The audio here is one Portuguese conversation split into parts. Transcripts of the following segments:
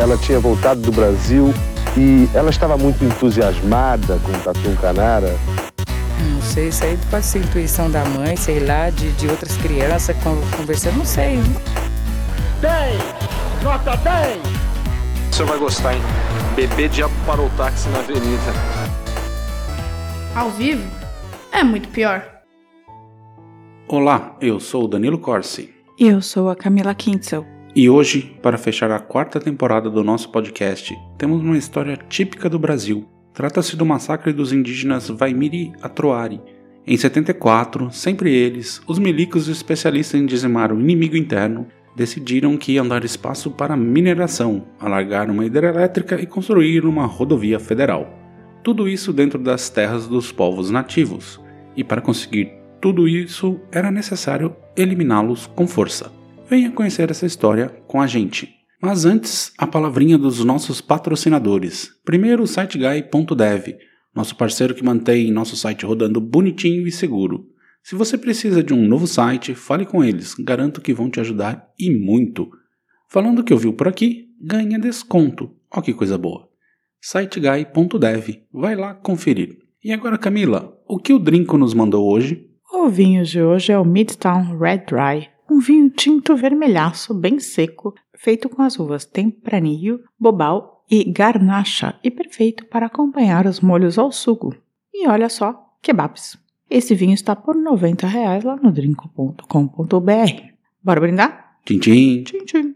ela tinha voltado do Brasil e ela estava muito entusiasmada com o Tatu Canara. Não sei, isso aí pode ser intuição da mãe, sei lá, de, de outras crianças conversando, não sei. 10! Nota 10! O senhor vai gostar, hein? Bebê diabo parou o táxi na avenida. Ao vivo? É muito pior. Olá, eu sou o Danilo Corsi. E eu sou a Camila Kintzel. E hoje, para fechar a quarta temporada do nosso podcast, temos uma história típica do Brasil. Trata-se do massacre dos indígenas Vaimiri Atroari. Em 74, sempre eles, os milicos especialistas em dizimar o inimigo interno, decidiram que iam dar espaço para mineração, alargar uma hidrelétrica e construir uma rodovia federal. Tudo isso dentro das terras dos povos nativos. E para conseguir tudo isso, era necessário eliminá-los com força venha conhecer essa história com a gente. Mas antes, a palavrinha dos nossos patrocinadores. Primeiro, o siteguy.dev, nosso parceiro que mantém nosso site rodando bonitinho e seguro. Se você precisa de um novo site, fale com eles, garanto que vão te ajudar e muito. Falando que ouviu por aqui, ganha desconto. Ó que coisa boa. siteguy.dev, vai lá conferir. E agora, Camila, o que o Drinco nos mandou hoje? O vinho de hoje é o Midtown Red Dry, um vinho tinto vermelhaço bem seco, feito com as uvas Tempranillo, Bobal e Garnacha e perfeito para acompanhar os molhos ao sugo. E olha só, kebabs. Esse vinho está por 90 reais lá no drinco.com.br. Bora brindar? Tchim, tchim. Tchim, tchim.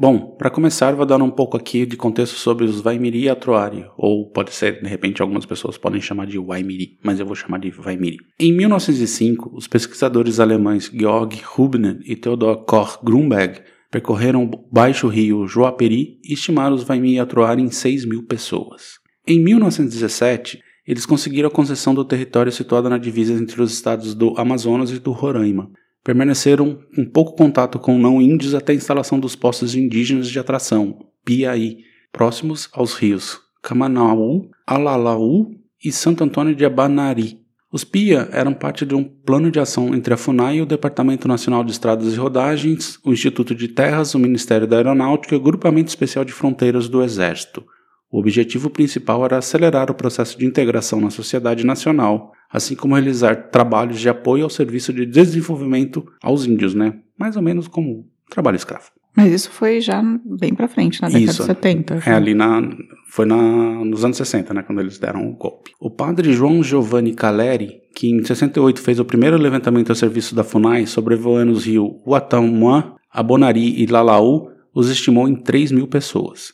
Bom, para começar, vou dar um pouco aqui de contexto sobre os Vaimiri Atroari, ou pode ser, de repente, algumas pessoas podem chamar de Waimiri, mas eu vou chamar de Vaimiri. Em 1905, os pesquisadores alemães Georg Hubner e Theodor Koch Grunberg percorreram o baixo rio Joaperi e estimaram os Vaimiri Atroari em 6 mil pessoas. Em 1917, eles conseguiram a concessão do território situado na divisa entre os estados do Amazonas e do Roraima, permaneceram com pouco contato com não índios até a instalação dos postos indígenas de atração, Piaí, próximos aos rios Camanaú, Alalaú e Santo Antônio de Abanari. Os PIA eram parte de um plano de ação entre a FUNAI o Departamento Nacional de Estradas e Rodagens, o Instituto de Terras, o Ministério da Aeronáutica e o Grupamento Especial de Fronteiras do Exército. O objetivo principal era acelerar o processo de integração na sociedade nacional, assim como realizar trabalhos de apoio ao serviço de desenvolvimento aos índios, né? Mais ou menos como trabalho escravo. Mas isso foi já bem para frente, na década Isso, de 70. É ali na foi na, nos anos 60, né, quando eles deram o golpe. O padre João Giovanni Caleri, que em 68 fez o primeiro levantamento a serviço da FUNAI sobrevoando os rios Uatamuã, Abonari e Lalaú, os estimou em 3 mil pessoas.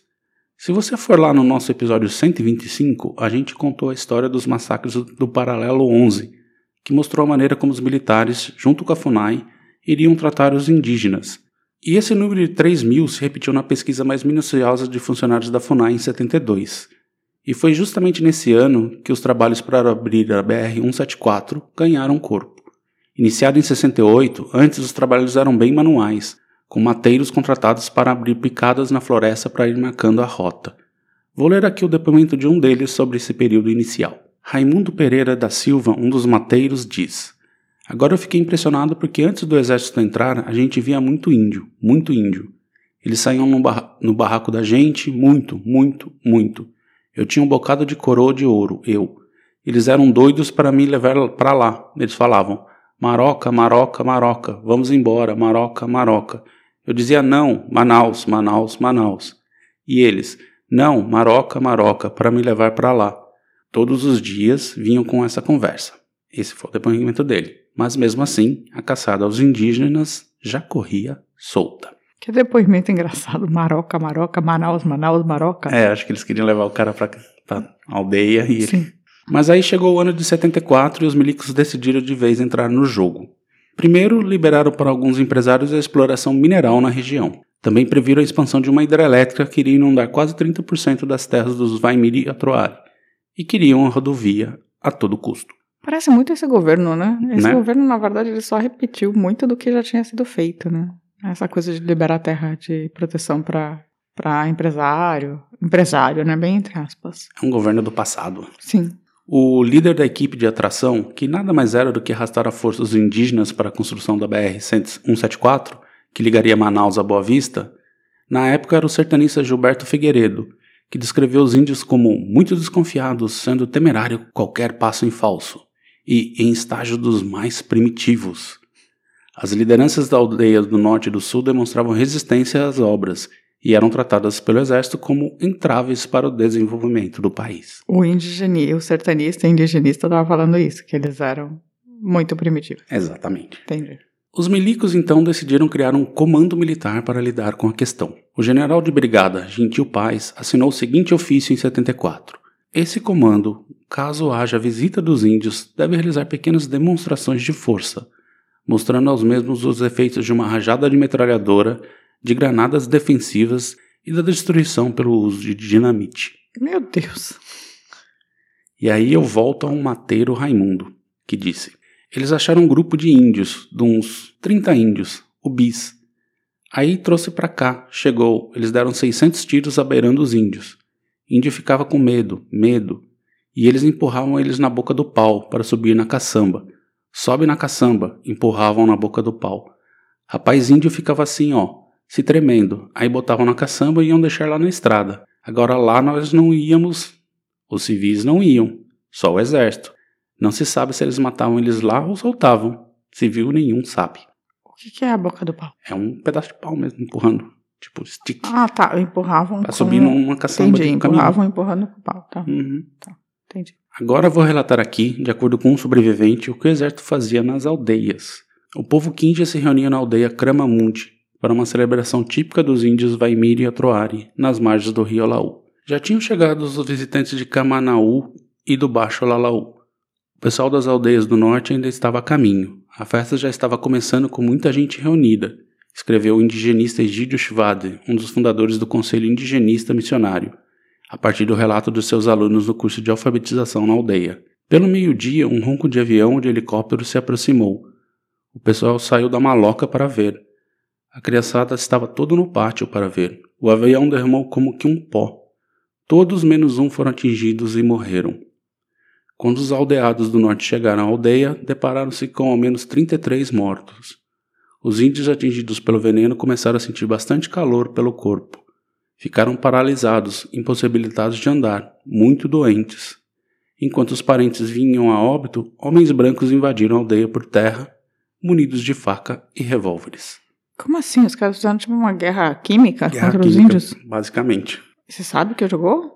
Se você for lá no nosso episódio 125, a gente contou a história dos massacres do Paralelo 11, que mostrou a maneira como os militares, junto com a FUNAI, iriam tratar os indígenas. E esse número de 3 mil se repetiu na pesquisa mais minuciosa de funcionários da FUNAI em 72. E foi justamente nesse ano que os trabalhos para abrir a BR-174 ganharam corpo. Iniciado em 68, antes os trabalhos eram bem manuais, com mateiros contratados para abrir picadas na floresta para ir marcando a rota. Vou ler aqui o depoimento de um deles sobre esse período inicial. Raimundo Pereira da Silva, um dos mateiros, diz: Agora eu fiquei impressionado porque antes do exército entrar, a gente via muito índio, muito índio. Eles saíam no, no barraco da gente, muito, muito, muito. Eu tinha um bocado de coroa de ouro, eu. Eles eram doidos para me levar para lá. Eles falavam: Maroca, Maroca, Maroca, vamos embora, Maroca, Maroca. Eu dizia não, Manaus, Manaus, Manaus. E eles, não, Maroca, Maroca, para me levar para lá. Todos os dias vinham com essa conversa. Esse foi o depoimento dele. Mas mesmo assim, a caçada aos indígenas já corria solta. Que depoimento engraçado. Maroca, Maroca, Manaus, Manaus, Maroca. É, acho que eles queriam levar o cara pra, pra aldeia e. Sim. Mas aí chegou o ano de 74 e os milicos decidiram de vez entrar no jogo. Primeiro, liberaram para alguns empresários a exploração mineral na região. Também previram a expansão de uma hidrelétrica que iria inundar quase 30% das terras dos Vaimiri e Atroari. E queriam a rodovia a todo custo. Parece muito esse governo, né? Esse Né? governo, na verdade, ele só repetiu muito do que já tinha sido feito, né? Essa coisa de liberar terra de proteção para para empresário. Empresário, né? Bem entre aspas. É um governo do passado. Sim. O líder da equipe de atração, que nada mais era do que arrastar a força dos indígenas para a construção da BR-174, que ligaria Manaus a Boa Vista, na época era o sertanista Gilberto Figueiredo, que descreveu os índios como muito desconfiados, sendo temerário qualquer passo em falso, e em estágio dos mais primitivos. As lideranças da aldeia do norte e do sul demonstravam resistência às obras e eram tratadas pelo exército como entraves para o desenvolvimento do país. O indigenista, o sertanista e indigenista estavam falando isso, que eles eram muito primitivos. Exatamente. Entendi. Os milicos então decidiram criar um comando militar para lidar com a questão. O general de brigada Gentil Paz assinou o seguinte ofício em 74. Esse comando, caso haja visita dos índios, deve realizar pequenas demonstrações de força, mostrando aos mesmos os efeitos de uma rajada de metralhadora, de granadas defensivas e da destruição pelo uso de dinamite. Meu Deus. E aí eu volto a um mateiro Raimundo, que disse: Eles acharam um grupo de índios, de uns 30 índios, o bis. Aí trouxe para cá, chegou, eles deram 600 tiros abeirando os índios. Índio ficava com medo, medo, e eles empurravam eles na boca do pau para subir na caçamba. Sobe na caçamba, empurravam na boca do pau. Rapaz índio ficava assim, ó, se tremendo. Aí botavam na caçamba e iam deixar lá na estrada. Agora lá nós não íamos. Os civis não iam, só o exército. Não se sabe se eles matavam eles lá ou soltavam. Civil nenhum sabe. O que, que é a boca do pau? É um pedaço de pau mesmo, empurrando. Tipo, stick. Ah, tá. Empurravam. pra com- subir numa caçamba Entendi. de caminhão. Empurravam empurrando com o pau. Tá. Uhum. Entendi. Agora vou relatar aqui, de acordo com um sobrevivente, o que o exército fazia nas aldeias. O povo Kindia se reunia na aldeia Kramamundi para uma celebração típica dos índios Vaimiri e Atroari, nas margens do rio Alaú. Já tinham chegado os visitantes de Kamanaú e do Baixo Lalaú. O pessoal das aldeias do norte ainda estava a caminho. A festa já estava começando com muita gente reunida, escreveu o indigenista Egídio Shvade, um dos fundadores do Conselho Indigenista Missionário a partir do relato dos seus alunos no curso de alfabetização na aldeia. Pelo meio-dia, um ronco de avião ou de helicóptero se aproximou. O pessoal saiu da maloca para ver. A criançada estava todo no pátio para ver. O avião derramou como que um pó. Todos menos um foram atingidos e morreram. Quando os aldeados do norte chegaram à aldeia, depararam-se com ao menos 33 mortos. Os índios atingidos pelo veneno começaram a sentir bastante calor pelo corpo. Ficaram paralisados, impossibilitados de andar, muito doentes. Enquanto os parentes vinham a óbito, homens brancos invadiram a aldeia por terra, munidos de faca e revólveres. Como assim? Os caras fizeram tipo uma guerra química Guerra contra os química, índios? Basicamente. Você sabe o que jogou?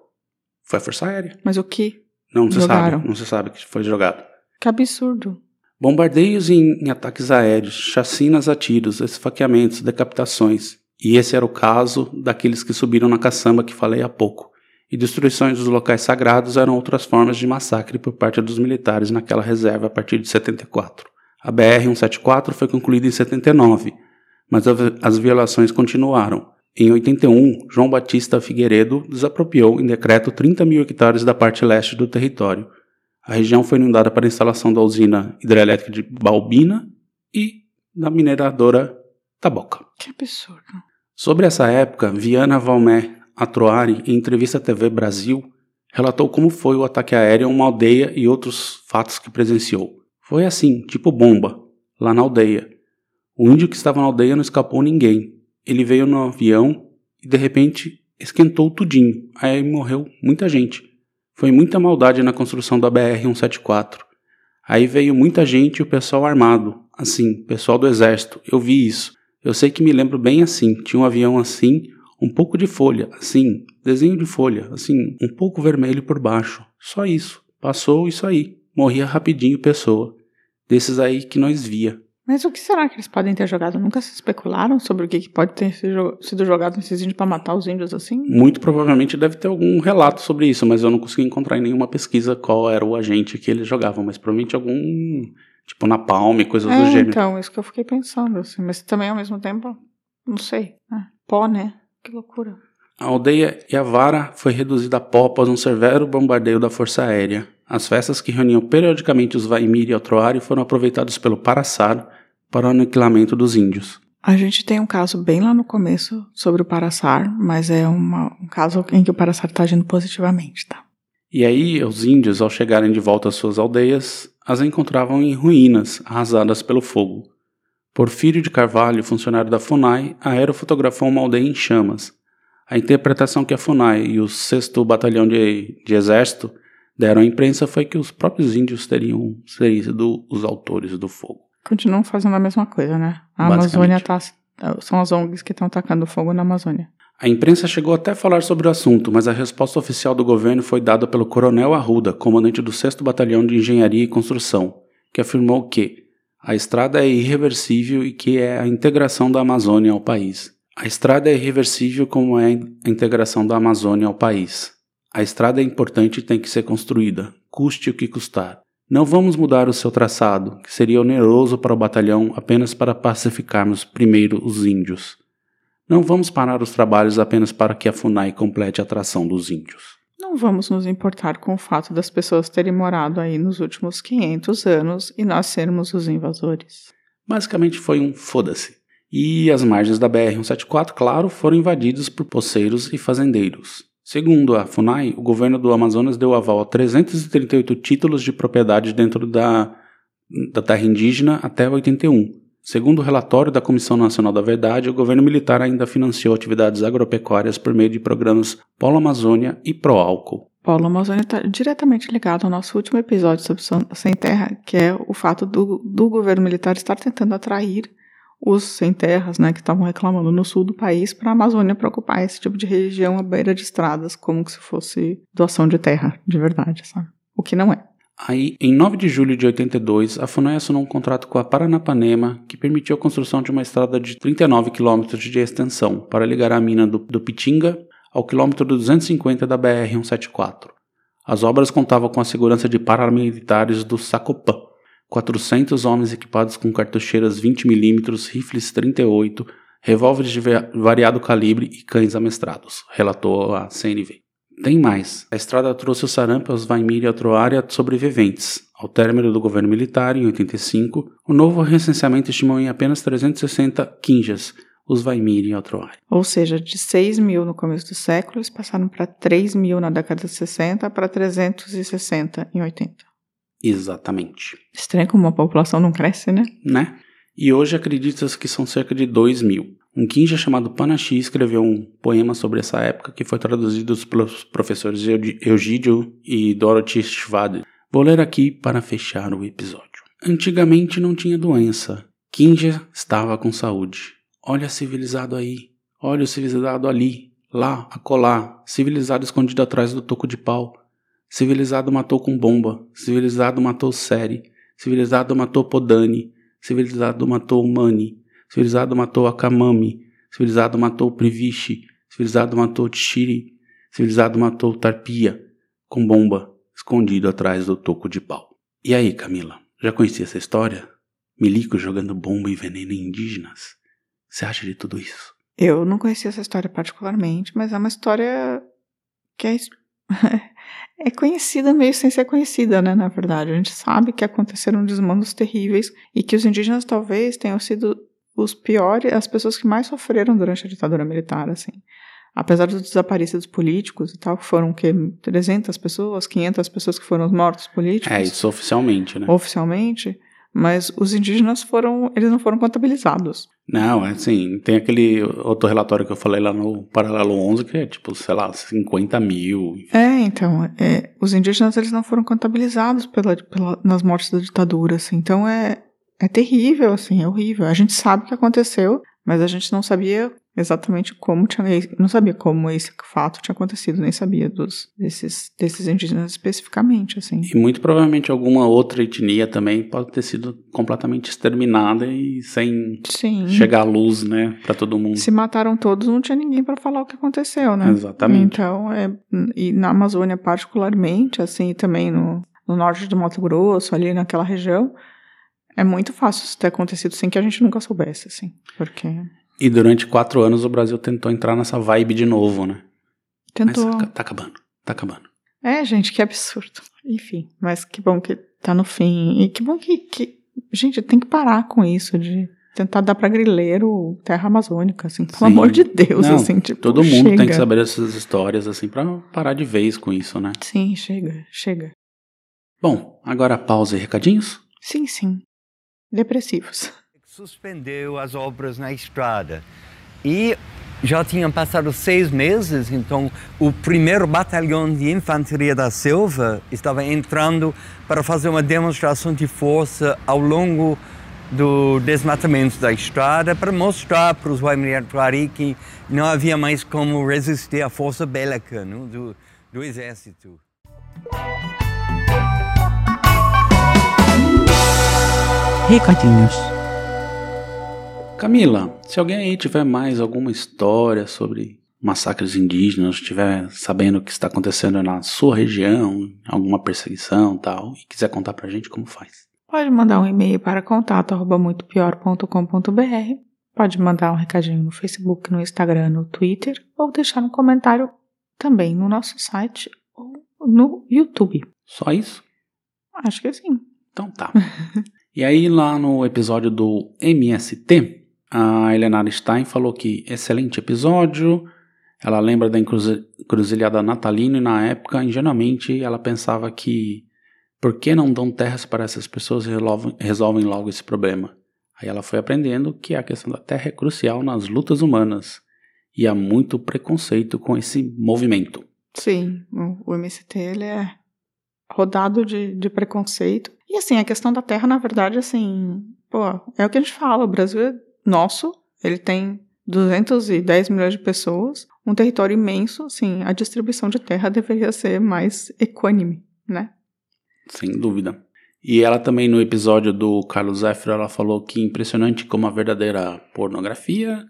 Foi a Força Aérea. Mas o que? Não se Jogaram. sabe. Não se sabe que foi jogado. Que absurdo. Bombardeios em, em ataques aéreos, chacinas a tiros, esfaqueamentos, decapitações. E esse era o caso daqueles que subiram na caçamba que falei há pouco. E destruições dos locais sagrados eram outras formas de massacre por parte dos militares naquela reserva a partir de 74. A BR-174 foi concluída em 79, mas as violações continuaram. Em 81, João Batista Figueiredo desapropriou em decreto 30 mil hectares da parte leste do território. A região foi inundada para a instalação da usina hidrelétrica de Balbina e da mineradora Taboca. Que absurdo. Sobre essa época, Viana Valmé Atroari, em entrevista à TV Brasil, relatou como foi o ataque aéreo a uma aldeia e outros fatos que presenciou. Foi assim, tipo bomba, lá na aldeia. O índio que estava na aldeia não escapou ninguém. Ele veio no avião e de repente esquentou tudinho. Aí morreu muita gente. Foi muita maldade na construção da BR-174. Aí veio muita gente e o pessoal armado. Assim, pessoal do exército. Eu vi isso. Eu sei que me lembro bem assim. Tinha um avião assim, um pouco de folha, assim, desenho de folha, assim, um pouco vermelho por baixo. Só isso. Passou isso aí. Morria rapidinho pessoa. Desses aí que nós via. Mas o que será que eles podem ter jogado? Nunca se especularam sobre o que, que pode ter sido jogado nesses índios para matar os índios assim? Muito provavelmente deve ter algum relato sobre isso, mas eu não consegui encontrar em nenhuma pesquisa qual era o agente que eles jogavam, mas provavelmente algum tipo napalm, coisas do É, gênero. então, isso que eu fiquei pensando, assim. Mas também, ao mesmo tempo, não sei. né? Pó, né? Que loucura. A aldeia Yavara foi reduzida a pó após um severo bombardeio da Força Aérea. As festas que reuniam periodicamente os Vaimiri e Otroari foram aproveitados pelo Paraçar para o aniquilamento dos índios. A gente tem um caso bem lá no começo sobre o Paraçar, mas é uma- um caso em que o Paraçar está agindo positivamente, tá? E aí, os índios, ao chegarem de volta às suas aldeias, as encontravam em ruínas, arrasadas pelo fogo. Porfírio de Carvalho, funcionário da FUNAI, aerofotografou uma aldeia em chamas. A interpretação que a FUNAI e o 6 Batalhão de, de Exército deram à imprensa foi que os próprios índios teriam sido os autores do fogo. Continuam fazendo a mesma coisa, né? A Amazônia tá. São as ONGs que estão tacando fogo na Amazônia. A imprensa chegou até a falar sobre o assunto, mas a resposta oficial do governo foi dada pelo Coronel Arruda, comandante do 6 Batalhão de Engenharia e Construção, que afirmou que a estrada é irreversível e que é a integração da Amazônia ao país. A estrada é irreversível como é a integração da Amazônia ao país. A estrada é importante e tem que ser construída, custe o que custar. Não vamos mudar o seu traçado, que seria oneroso para o batalhão apenas para pacificarmos primeiro os índios. Não vamos parar os trabalhos apenas para que a FUNAI complete a atração dos índios. Não vamos nos importar com o fato das pessoas terem morado aí nos últimos 500 anos e nós sermos os invasores. Basicamente foi um foda-se. E as margens da BR-174, claro, foram invadidas por poceiros e fazendeiros. Segundo a FUNAI, o governo do Amazonas deu aval a 338 títulos de propriedade dentro da, da terra indígena até 81, Segundo o relatório da Comissão Nacional da Verdade, o governo militar ainda financiou atividades agropecuárias por meio de programas Polo Amazônia e Proálcool. Polo Amazônia está diretamente ligado ao nosso último episódio sobre Sem Terra, que é o fato do, do governo militar estar tentando atrair os sem terras, né, que estavam reclamando no sul do país, para a Amazônia para ocupar esse tipo de região à beira de estradas, como se fosse doação de terra, de verdade, sabe? O que não é. Aí, em 9 de julho de 82, a FUNAI assinou um contrato com a Paranapanema que permitiu a construção de uma estrada de 39 quilômetros de extensão para ligar a mina do, do Pitinga ao quilômetro 250 da BR-174. As obras contavam com a segurança de paramilitares do Sacopan, 400 homens equipados com cartucheiras 20mm, rifles 38, revólveres de variado calibre e cães amestrados, relatou a CNV. Tem mais. A estrada trouxe o sarampo aos Vaimiri e Troária sobreviventes. Ao término do governo militar, em 85, o novo recenseamento estimou em apenas 360 quinjas os Vaimiri e Altroária. Ou seja, de 6 mil no começo do século, eles passaram para 3 mil na década de 60 para 360 em 80. Exatamente. Estranho como a população não cresce, né? Né? E hoje acredita-se que são cerca de 2 mil. Um Kinja chamado Panachi escreveu um poema sobre essa época que foi traduzido pelos professores Eugídio e Dorothy Schwade. Vou ler aqui para fechar o episódio. Antigamente não tinha doença. Kinja estava com saúde. Olha civilizado aí. Olha o civilizado ali. Lá, acolá. Civilizado escondido atrás do toco de pau. Civilizado matou com bomba. Civilizado matou Seri. Civilizado matou Podani. Civilizado matou Mani. Civilizado matou Akamami. Civilizado matou Privishi. Civilizado matou Tshiri. Civilizado matou Tarpia. Com bomba, escondido atrás do toco de pau. E aí, Camila? Já conhecia essa história? Milico jogando bomba e veneno em indígenas? Você acha de tudo isso? Eu não conhecia essa história particularmente, mas é uma história que é, é conhecida meio sem ser conhecida, né? Na verdade, a gente sabe que aconteceram desmandos terríveis e que os indígenas talvez tenham sido os piores, as pessoas que mais sofreram durante a ditadura militar, assim. Apesar dos desaparecidos políticos e tal, foram que 300 pessoas, 500 pessoas que foram mortos políticos. É, isso oficialmente, né? Oficialmente, mas os indígenas foram, eles não foram contabilizados. Não, é assim, tem aquele outro relatório que eu falei lá no Paralelo 11 que é tipo, sei lá, 50 mil. É, então, é, os indígenas eles não foram contabilizados pela, pela, nas mortes da ditadura, assim, então é, é terrível, assim, é horrível. A gente sabe o que aconteceu, mas a gente não sabia exatamente como tinha. Não sabia como esse fato tinha acontecido, nem sabia dos, desses, desses indígenas especificamente, assim. E muito provavelmente alguma outra etnia também pode ter sido completamente exterminada e sem Sim. chegar à luz, né, para todo mundo. Se mataram todos, não tinha ninguém para falar o que aconteceu, né? Exatamente. Então, é, e na Amazônia particularmente, assim, também no, no norte do Mato Grosso, ali naquela região é muito fácil isso ter acontecido sem que a gente nunca soubesse, assim. Porque. E durante quatro anos o Brasil tentou entrar nessa vibe de novo, né? Tentou. Mas tá acabando, tá acabando. É, gente, que absurdo. Enfim, mas que bom que tá no fim. E que bom que. que... Gente, tem que parar com isso de. tentar dar pra grileiro terra amazônica, assim, pelo Sim. amor de Deus, Não, assim, tipo, Todo mundo tem que chega. saber dessas histórias, assim, pra parar de vez com isso, né? Sim, chega, chega. Bom, agora pausa e recadinhos. Sim, sim. Depressivos. Suspendeu as obras na estrada. E já tinham passado seis meses, então o primeiro batalhão de infantaria da Silva estava entrando para fazer uma demonstração de força ao longo do desmatamento da estrada para mostrar para os Waimiri que não havia mais como resistir à força bélica não, do, do exército. Recadinhos. Camila, se alguém aí tiver mais alguma história sobre massacres indígenas, estiver sabendo o que está acontecendo na sua região, alguma perseguição e tal, e quiser contar pra gente como faz. Pode mandar um e-mail para contato arroba muitopior.com.br. Pode mandar um recadinho no Facebook, no Instagram, no Twitter, ou deixar um comentário também no nosso site ou no YouTube. Só isso? Acho que sim. Então tá. e aí, lá no episódio do MST, a Helena Stein falou que excelente episódio. Ela lembra da encruzi- encruzilhada natalina e na época, ingenuamente, ela pensava que por que não dão terras para essas pessoas e resolvem, resolvem logo esse problema? Aí ela foi aprendendo que a questão da terra é crucial nas lutas humanas e há muito preconceito com esse movimento. Sim, o MST ele é rodado de, de preconceito. E assim, a questão da terra, na verdade, assim, pô, é o que a gente fala, o Brasil é nosso, ele tem 210 milhões de pessoas, um território imenso, assim, a distribuição de terra deveria ser mais equânime, né? Sem dúvida. E ela também no episódio do Carlos Zéfiro, ela falou que impressionante como a verdadeira pornografia,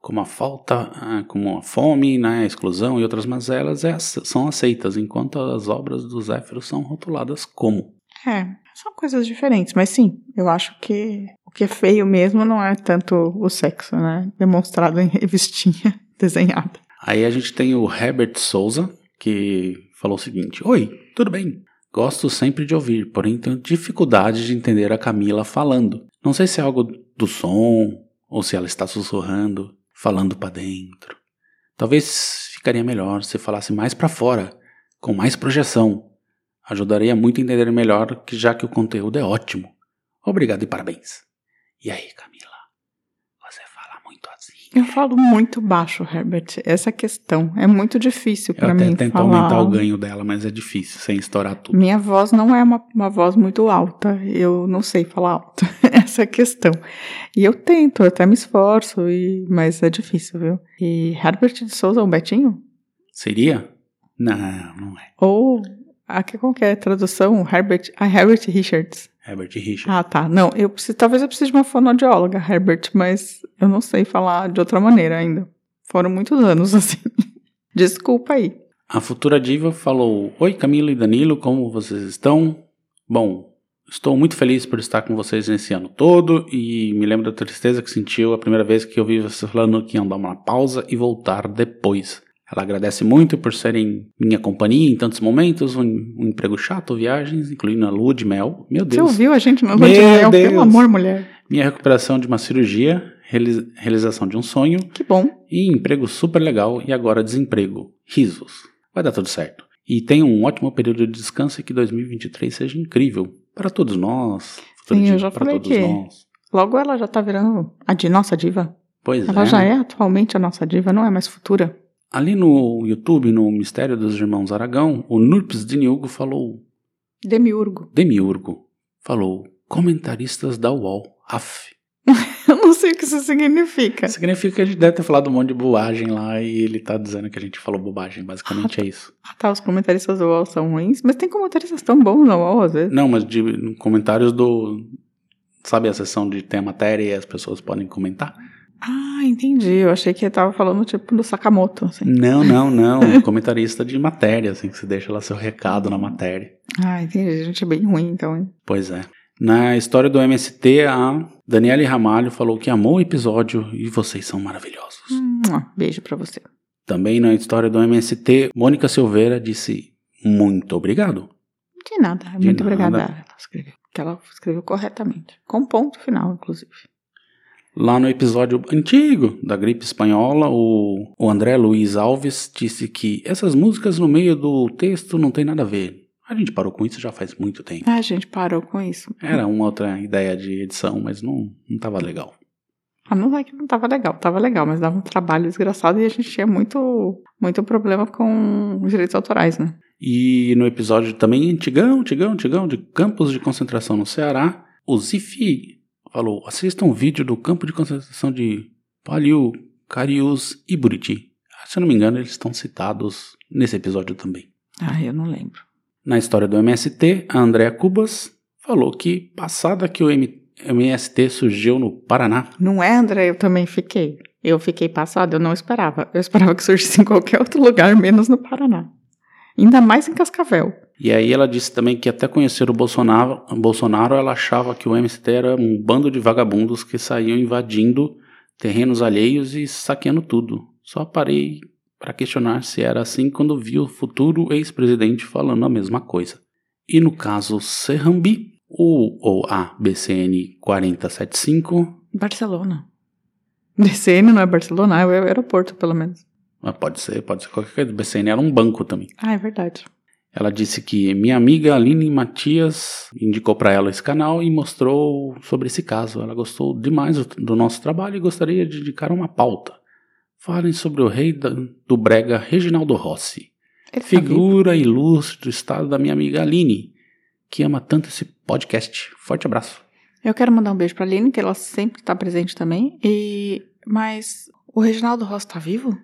como a falta, ah, como a fome, né, a exclusão e outras mazelas é, são aceitas, enquanto as obras do Zéfiro são rotuladas como. É, são coisas diferentes, mas sim, eu acho que o que é feio mesmo não é tanto o sexo, né? Demonstrado em revistinha desenhada. Aí a gente tem o Herbert Souza, que falou o seguinte: Oi, tudo bem? Gosto sempre de ouvir, porém tenho dificuldade de entender a Camila falando. Não sei se é algo do som, ou se ela está sussurrando, falando para dentro. Talvez ficaria melhor se falasse mais para fora, com mais projeção. Ajudaria muito a entender melhor, que já que o conteúdo é ótimo. Obrigado e parabéns. E aí, Camila? Você fala muito assim. Eu falo muito baixo, Herbert. Essa é a questão. É muito difícil Eu para mim tento falar. aumentar o ganho dela, mas é difícil, sem estourar tudo. Minha voz não é uma, uma voz muito alta. Eu não sei falar alto. Essa é a questão. E eu tento, eu até me esforço, e, mas é difícil, viu? E Herbert de Souza, o Betinho? Seria? Não, não é. Ou a que qual que é a tradução? Herbert, a Herbert Richards. Herbert Richard. Ah, tá. Não, eu preciso, talvez eu precise de uma fonoaudióloga, Herbert, mas eu não sei falar de outra maneira ainda. Foram muitos anos assim. Desculpa aí. A futura diva falou: Oi, Camila e Danilo, como vocês estão? Bom, estou muito feliz por estar com vocês nesse ano todo e me lembro da tristeza que sentiu a primeira vez que eu vi vocês falando que iam dar uma pausa e voltar depois. Ela agradece muito por serem minha companhia em tantos momentos, um, um emprego chato, viagens, incluindo a lua de mel. Meu Você Deus. ouviu a gente Meu Lua de Mel? Deus. Pelo amor, mulher. Minha recuperação de uma cirurgia, reali- realização de um sonho Que bom. e emprego super legal e agora desemprego. Risos. Vai dar tudo certo. E tenha um ótimo período de descanso e que 2023 seja incrível para todos nós. Sim, eu já para falei todos que- nós. Logo ela já tá virando a de nossa diva. Pois Ela é. já é atualmente a nossa diva, não é mais futura. Ali no YouTube, no Mistério dos Irmãos Aragão, o Nurps de Niugo falou, Demiurgo. Demiurgo, falou, comentaristas da UOL, af. Eu não sei o que isso significa. Significa que a gente deve ter falado um monte de bobagem lá e ele tá dizendo que a gente falou bobagem, basicamente é isso. Ah, tá, os comentaristas do UOL são ruins, mas tem comentaristas tão bons no UOL às vezes. Não, mas de comentários do. Sabe a sessão de tem a matéria e as pessoas podem comentar? Ah, entendi. Eu achei que tava falando tipo do Sakamoto, assim. Não, não, não. comentarista de matéria, assim, que você deixa lá seu recado na matéria. Ah, entendi. A gente é bem ruim, então, hein? Pois é. Na história do MST, a Daniele Ramalho falou que amou o episódio e vocês são maravilhosos. Hum, beijo pra você. Também na história do MST, Mônica Silveira disse muito obrigado. De nada. De Muito nada. obrigada. Ela escreveu. Que ela escreveu corretamente. Com ponto final, inclusive. Lá no episódio antigo da gripe espanhola, o, o André Luiz Alves disse que essas músicas no meio do texto não tem nada a ver. A gente parou com isso já faz muito tempo. Ah, a gente parou com isso. Era uma outra ideia de edição, mas não, não tava legal. Ah, não é que não tava legal, tava legal, mas dava um trabalho desgraçado e a gente tinha muito, muito problema com os direitos autorais, né? E no episódio também antigão, antigão, antigão, de campos de concentração no Ceará, o Zifi falou: assistam um vídeo do campo de concentração de Paliu, Cariús e Buriti. Se eu não me engano, eles estão citados nesse episódio também. Ah, eu não lembro. Na história do MST, a Andrea Cubas falou que, passada que o M MST surgiu no Paraná. Não é, André? Eu também fiquei. Eu fiquei passada, eu não esperava. Eu esperava que surgisse em qualquer outro lugar, menos no Paraná. Ainda mais em Cascavel. E aí ela disse também que até conhecer o Bolsonaro, Bolsonaro ela achava que o MST era um bando de vagabundos que saíam invadindo terrenos alheios e saqueando tudo. Só parei para questionar se era assim quando vi o futuro ex-presidente falando a mesma coisa. E no caso Serrambi, o ou a BCN 4075. Barcelona. BCN não é Barcelona, é o aeroporto, pelo menos. Mas pode ser, pode ser qualquer coisa. BCN era um banco também. Ah, é verdade. Ela disse que minha amiga Aline Matias indicou para ela esse canal e mostrou sobre esse caso. Ela gostou demais do nosso trabalho e gostaria de indicar uma pauta. Falem sobre o rei do brega Reginaldo Rossi. Ele tá Figura ilustre do estado da minha amiga Aline, que ama tanto esse podcast. Forte abraço. Eu quero mandar um beijo pra Aline, que ela sempre tá presente também. E mas o Reginaldo Rossi tá vivo?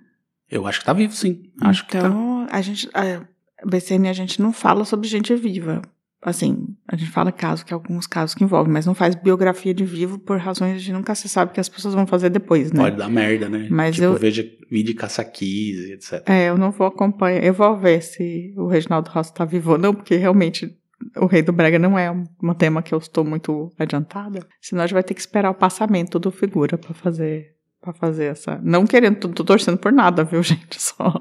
Eu acho que tá vivo, sim. Acho que tá. então, a gente a BCN a gente não fala sobre gente viva. Assim, a gente fala caso que alguns casos que envolvem, mas não faz biografia de vivo por razões de nunca se sabe o que as pessoas vão fazer depois, né? Pode dar merda, né? Mas tipo, eu- veja vídeo de caça-quis, etc. É, eu não vou acompanhar. Eu vou ver se o Reginaldo Rossi tá vivo ou não, porque realmente o Rei do Brega não é um, tema que eu estou muito adiantada. Senão a gente vai ter que esperar o passamento do figura pra fazer para fazer essa. Não querendo, tô, tô torcendo por nada, viu, gente? Só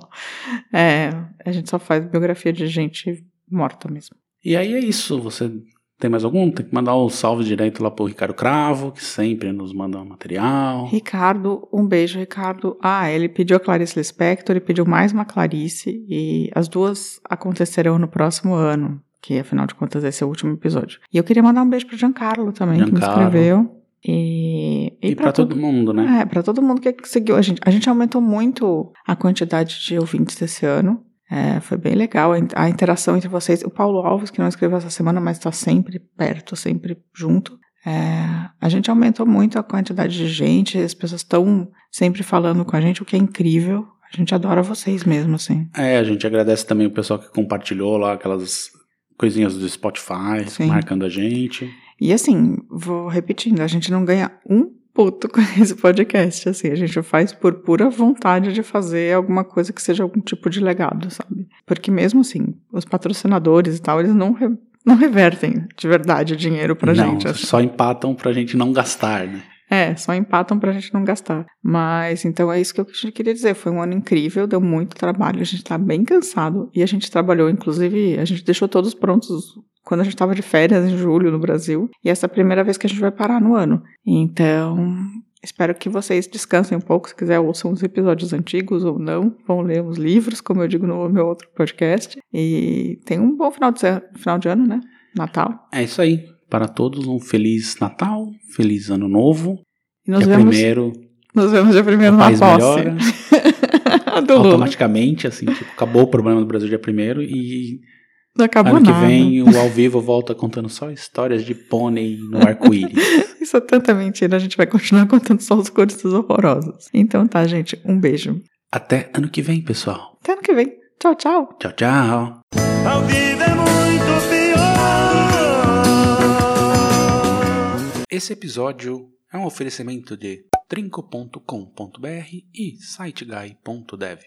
é, a gente só faz biografia de gente morta mesmo. E aí é isso. Você tem mais algum? Tem que mandar um salve direto lá pro Ricardo Cravo, que sempre nos manda um material. Ricardo, um beijo, Ricardo. Ah, ele pediu a Clarice Lispector e pediu mais uma Clarice, e as duas acontecerão no próximo ano, que afinal de contas esse é o último episódio. E eu queria mandar um beijo pro Giancarlo também, que me Giancarlo. escreveu. E, E, pra todo mundo, né? É, pra todo mundo que seguiu a gente. A gente aumentou muito a quantidade de ouvintes desse ano. É, foi bem legal a interação entre vocês. O Paulo Alves, que não escreveu essa semana, mas está sempre perto, sempre junto. É, a gente aumentou muito a quantidade de gente, as pessoas estão sempre falando com a gente, o que é incrível. A gente adora vocês mesmo, assim. É, a gente agradece também o pessoal que compartilhou lá aquelas coisinhas do Spotify, Sim. marcando a gente. E assim, vou repetindo, a gente não ganha um puto com esse podcast, assim, a gente faz por pura vontade de fazer alguma coisa que seja algum tipo de legado, sabe? Porque mesmo assim, os patrocinadores e tal, eles não, re- não revertem de verdade o dinheiro pra não, gente. assim. só empatam pra gente não gastar, né? É, só empatam pra gente não gastar. Mas então é isso que eu que- queria dizer. Foi um ano incrível, deu muito trabalho, a gente tá bem cansado. E a gente trabalhou, inclusive, a gente deixou todos prontos quando a gente tava de férias em julho no Brasil. E essa é a primeira vez que a gente vai parar no ano. Então, espero que vocês descansem um pouco. Se quiser, ouçam os episódios antigos ou não. Vão ler os livros, como eu digo no meu outro podcast. E tenham um bom final de, final de ano, né? Natal. É isso aí. Para todos, um feliz Natal, feliz Ano Novo. E nos Dia vemos, primeiro, nos vemos dia primeiro na posse. melhora. automaticamente, assim, tipo, acabou o problema do Brasil dia primeiro e acabou ano que nada. vem o ao vivo volta contando só histórias de pônei no arco-íris. Isso é tanta mentira, a gente vai continuar contando só os coisas horrorosos. Então tá, gente, um beijo. Até ano que vem, pessoal. Até ano que vem. Tchau, tchau. Tchau, tchau. A vida é muito pior. Esse episódio é um oferecimento de trinco.com.br e siteguy.dev.